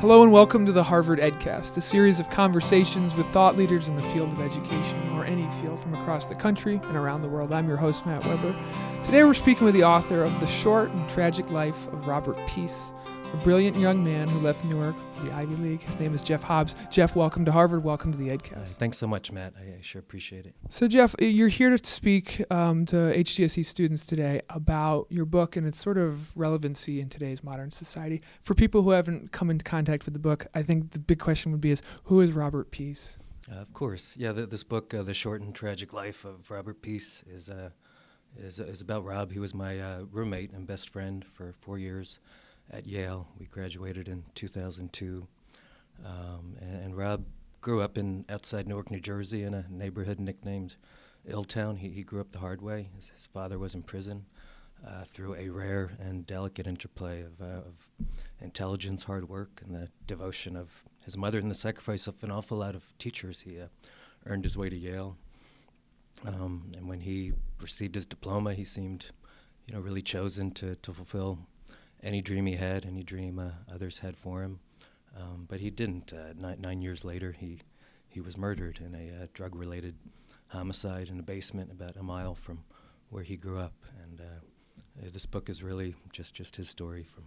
Hello and welcome to the Harvard EdCast, a series of conversations with thought leaders in the field of education or any field from across the country and around the world. I'm your host, Matt Weber. Today we're speaking with the author of The Short and Tragic Life of Robert Peace, a brilliant young man who left Newark for the Ivy League. His name is Jeff Hobbs. Jeff, welcome to Harvard. Welcome to the Uh, EdCast. thanks so much, Matt. I, I sure appreciate it. So, Jeff, you're here to speak um, to HGSE students today about your book and its sort of relevancy in today's modern society. For people who haven't come into contact with the book, I think the big question would be: Is who is Robert Peace? Uh, of course, yeah. This book, uh, "The Short and Tragic Life of Robert Peace," is uh, is is about Rob. He was my uh, roommate and best friend for four years at Yale. We graduated in 2002, um, and, and Rob grew up in outside Newark, New Jersey, in a neighborhood nicknamed Illtown. He, he grew up the hard way. His, his father was in prison. Uh, through a rare and delicate interplay of, uh, of intelligence, hard work, and the devotion of his mother, and the sacrifice of an awful lot of teachers, he uh, earned his way to Yale. Um, and when he received his diploma, he seemed, you know, really chosen to, to fulfill any dream he had, any dream uh, others had for him. Um, but he didn't. Uh, nine, years later, he he was murdered in a uh, drug-related homicide in a basement about a mile from where he grew up. And uh, this book is really just just his story from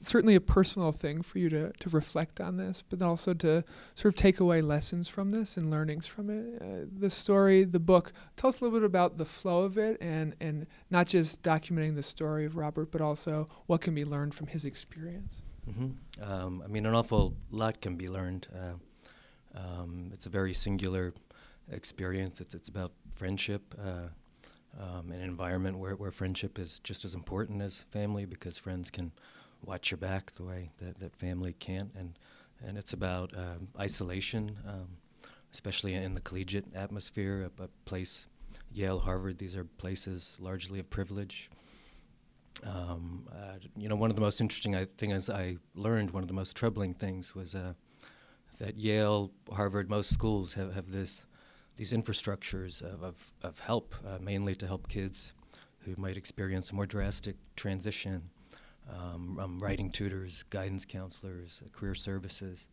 certainly a personal thing for you to, to reflect on this, but also to sort of take away lessons from this and learnings from it. Uh, the story, the book, tell us a little bit about the flow of it and, and not just documenting the story of Robert, but also what can be learned from his experience. Mm-hmm. Um, I mean, an awful lot can be learned. Uh, um, it's a very singular experience. It's, it's about friendship, uh, um, an environment where, where friendship is just as important as family because friends can watch your back the way that, that family can't. And, and it's about um, isolation, um, especially in the collegiate atmosphere, a, a place, Yale, Harvard, these are places largely of privilege. Um, uh, you know, one of the most interesting I, things I learned, one of the most troubling things was uh, that Yale, Harvard, most schools have, have this these infrastructures of, of, of help, uh, mainly to help kids who might experience a more drastic transition. Um, um, writing tutors, guidance counselors, uh, career services.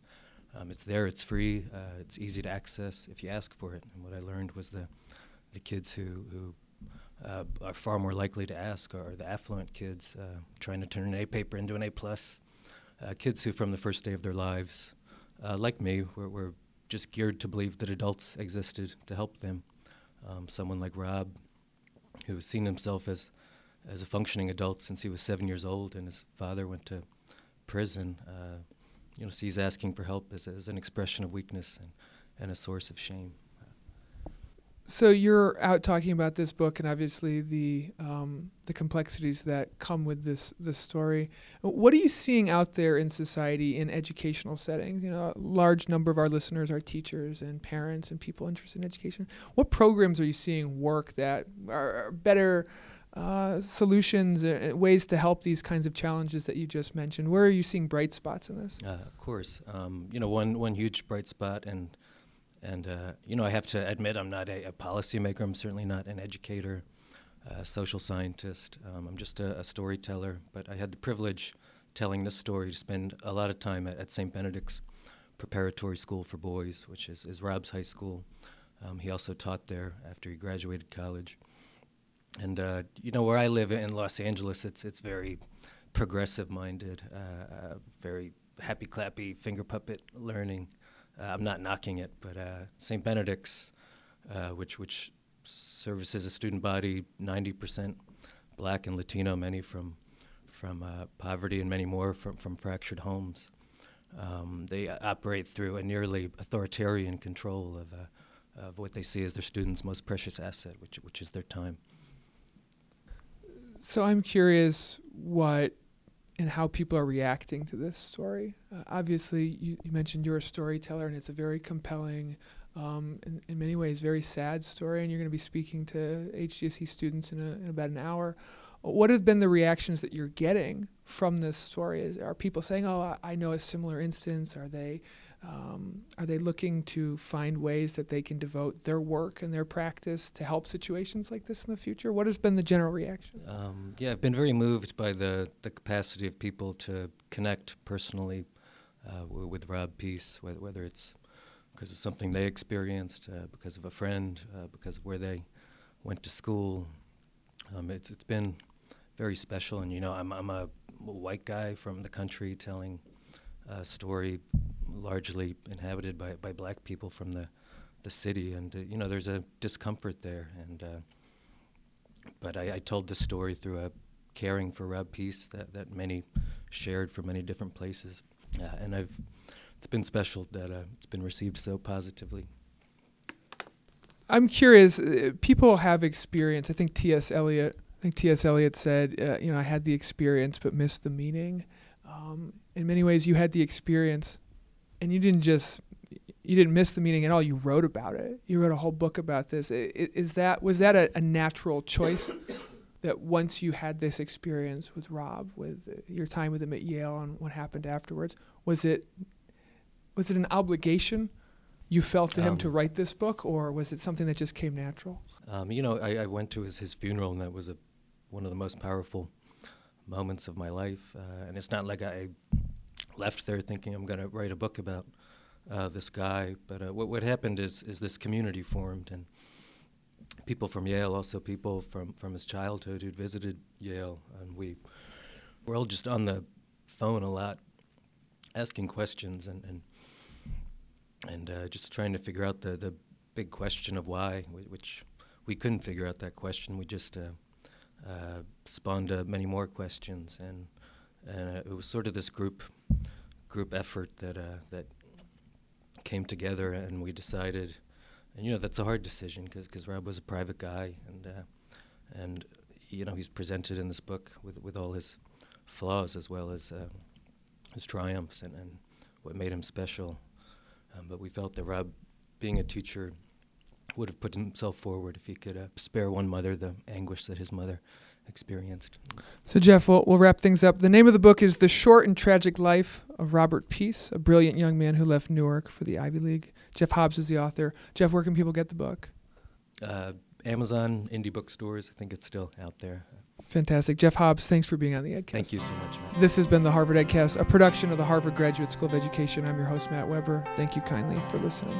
Um, it's there, it's free, uh, it's easy to access if you ask for it. And what I learned was the, the kids who, who uh, are far more likely to ask are the affluent kids uh, trying to turn an A paper into an A plus. Uh, kids who, from the first day of their lives, uh, like me, were, were just geared to believe that adults existed to help them. Um, someone like Rob, who has seen himself as as a functioning adult since he was seven years old, and his father went to prison. Uh, you know, sees asking for help as, as an expression of weakness and, and a source of shame. So you're out talking about this book and obviously the um, the complexities that come with this this story. What are you seeing out there in society in educational settings? You know, a large number of our listeners are teachers and parents and people interested in education. What programs are you seeing work that are better uh, solutions, uh, ways to help these kinds of challenges that you just mentioned? Where are you seeing bright spots in this? Uh, of course, um, you know one one huge bright spot and and, uh, you know, I have to admit, I'm not a, a policymaker. I'm certainly not an educator, a social scientist. Um, I'm just a, a, storyteller. But I had the privilege telling this story to spend a lot of time at, at St. Benedict's Preparatory School for Boys, which is, is Rob's high school. Um, he also taught there after he graduated college. And, uh, you know, where I live in Los Angeles, it's, it's very progressive minded, uh, very happy clappy finger puppet learning. Uh, I'm not knocking it, but uh, St. Benedict's, uh, which which services a student body 90% black and Latino, many from from poverty and many more from from fractured homes. Um, they operate through a nearly authoritarian control of of what they see as their students' most precious asset, which which is their time. So I'm curious what and how people are reacting to this story. Uh, obviously, you, you, mentioned you're a storyteller, and it's a very compelling, um, in, in, many ways, very sad story. And you're going to be speaking to HGSE students in, a, in, about an hour. What have been the reactions that you're getting from this story? Is, are people saying, "Oh, I, I know a similar instance"? Are they um, are they looking to find ways that they can devote their work and their practice to help situations like this in the future? What has been the general reaction? Um, yeah, I've been very moved by the, the capacity of people to connect personally uh, w- with Rob Peace, whether, whether it's because of something they experienced, uh, because of a friend, uh, because of where they went to school. Um, it's it's been very special, and you know, I'm I'm a white guy from the country telling a story largely inhabited by, by black people from the the city, and uh, you know, there's a discomfort there, and uh, but I, I told the story through a caring for Rob Peace that, that many shared from many different places, uh, and I've it's been special that uh, it's been received so positively. I'm curious. Uh, people have experience. I think T.S. Eliot. I think T.S. Eliot said, uh, "You know, I had the experience but missed the meaning." Um, in many ways, you had the experience, and you didn't just you didn't miss the meeting at all. You wrote about it. You wrote a whole book about this. Is that was that a, a natural choice? that once you had this experience with Rob, with uh, your time with him at Yale and what happened afterwards, was it was it an obligation you felt to him Um, to write this book, or was it something that just came natural? Um, you know, I, I went to his, his funeral, and that was a, one of the most powerful moments of my life. Uh, and it's not like I left there thinking I'm going to write a book about uh, this guy. But uh, what, what happened is, is this community formed, and people from Yale, also people from, from his childhood who'd visited Yale, and we were all just on the phone a lot, asking questions and and and uh, just trying to figure out the the big question of why, which we couldn't figure out that question. We just uh, uh, spawned uh, many more questions, and and uh, it was sort of this group group effort that uh, that came together, and we decided. And you know that's a hard decision because Rob was a private guy, and uh, and you know he's presented in this book with with all his flaws as well as his triumphs and, and what made him special. Um, but we felt that Rob, being a teacher, would have put himself forward if he could uh, spare one mother the anguish that his mother experienced. So, Jeff, we'll, we'll wrap things up. The name of the book is The Short and Tragic Life of Robert Peace, a brilliant young man who left Newark for the Ivy League. Jeff Hobbs is the author. Jeff, where can people get the book? Uh, Amazon, indie bookstores, I think it's still out there. Fantastic. Jeff Hobbs, thanks for being on the Edcast. Thank you so much, man. This has been the Harvard Edcast, a production of the Harvard Graduate School of Education. I'm your host, Matt Weber. Thank you kindly for listening.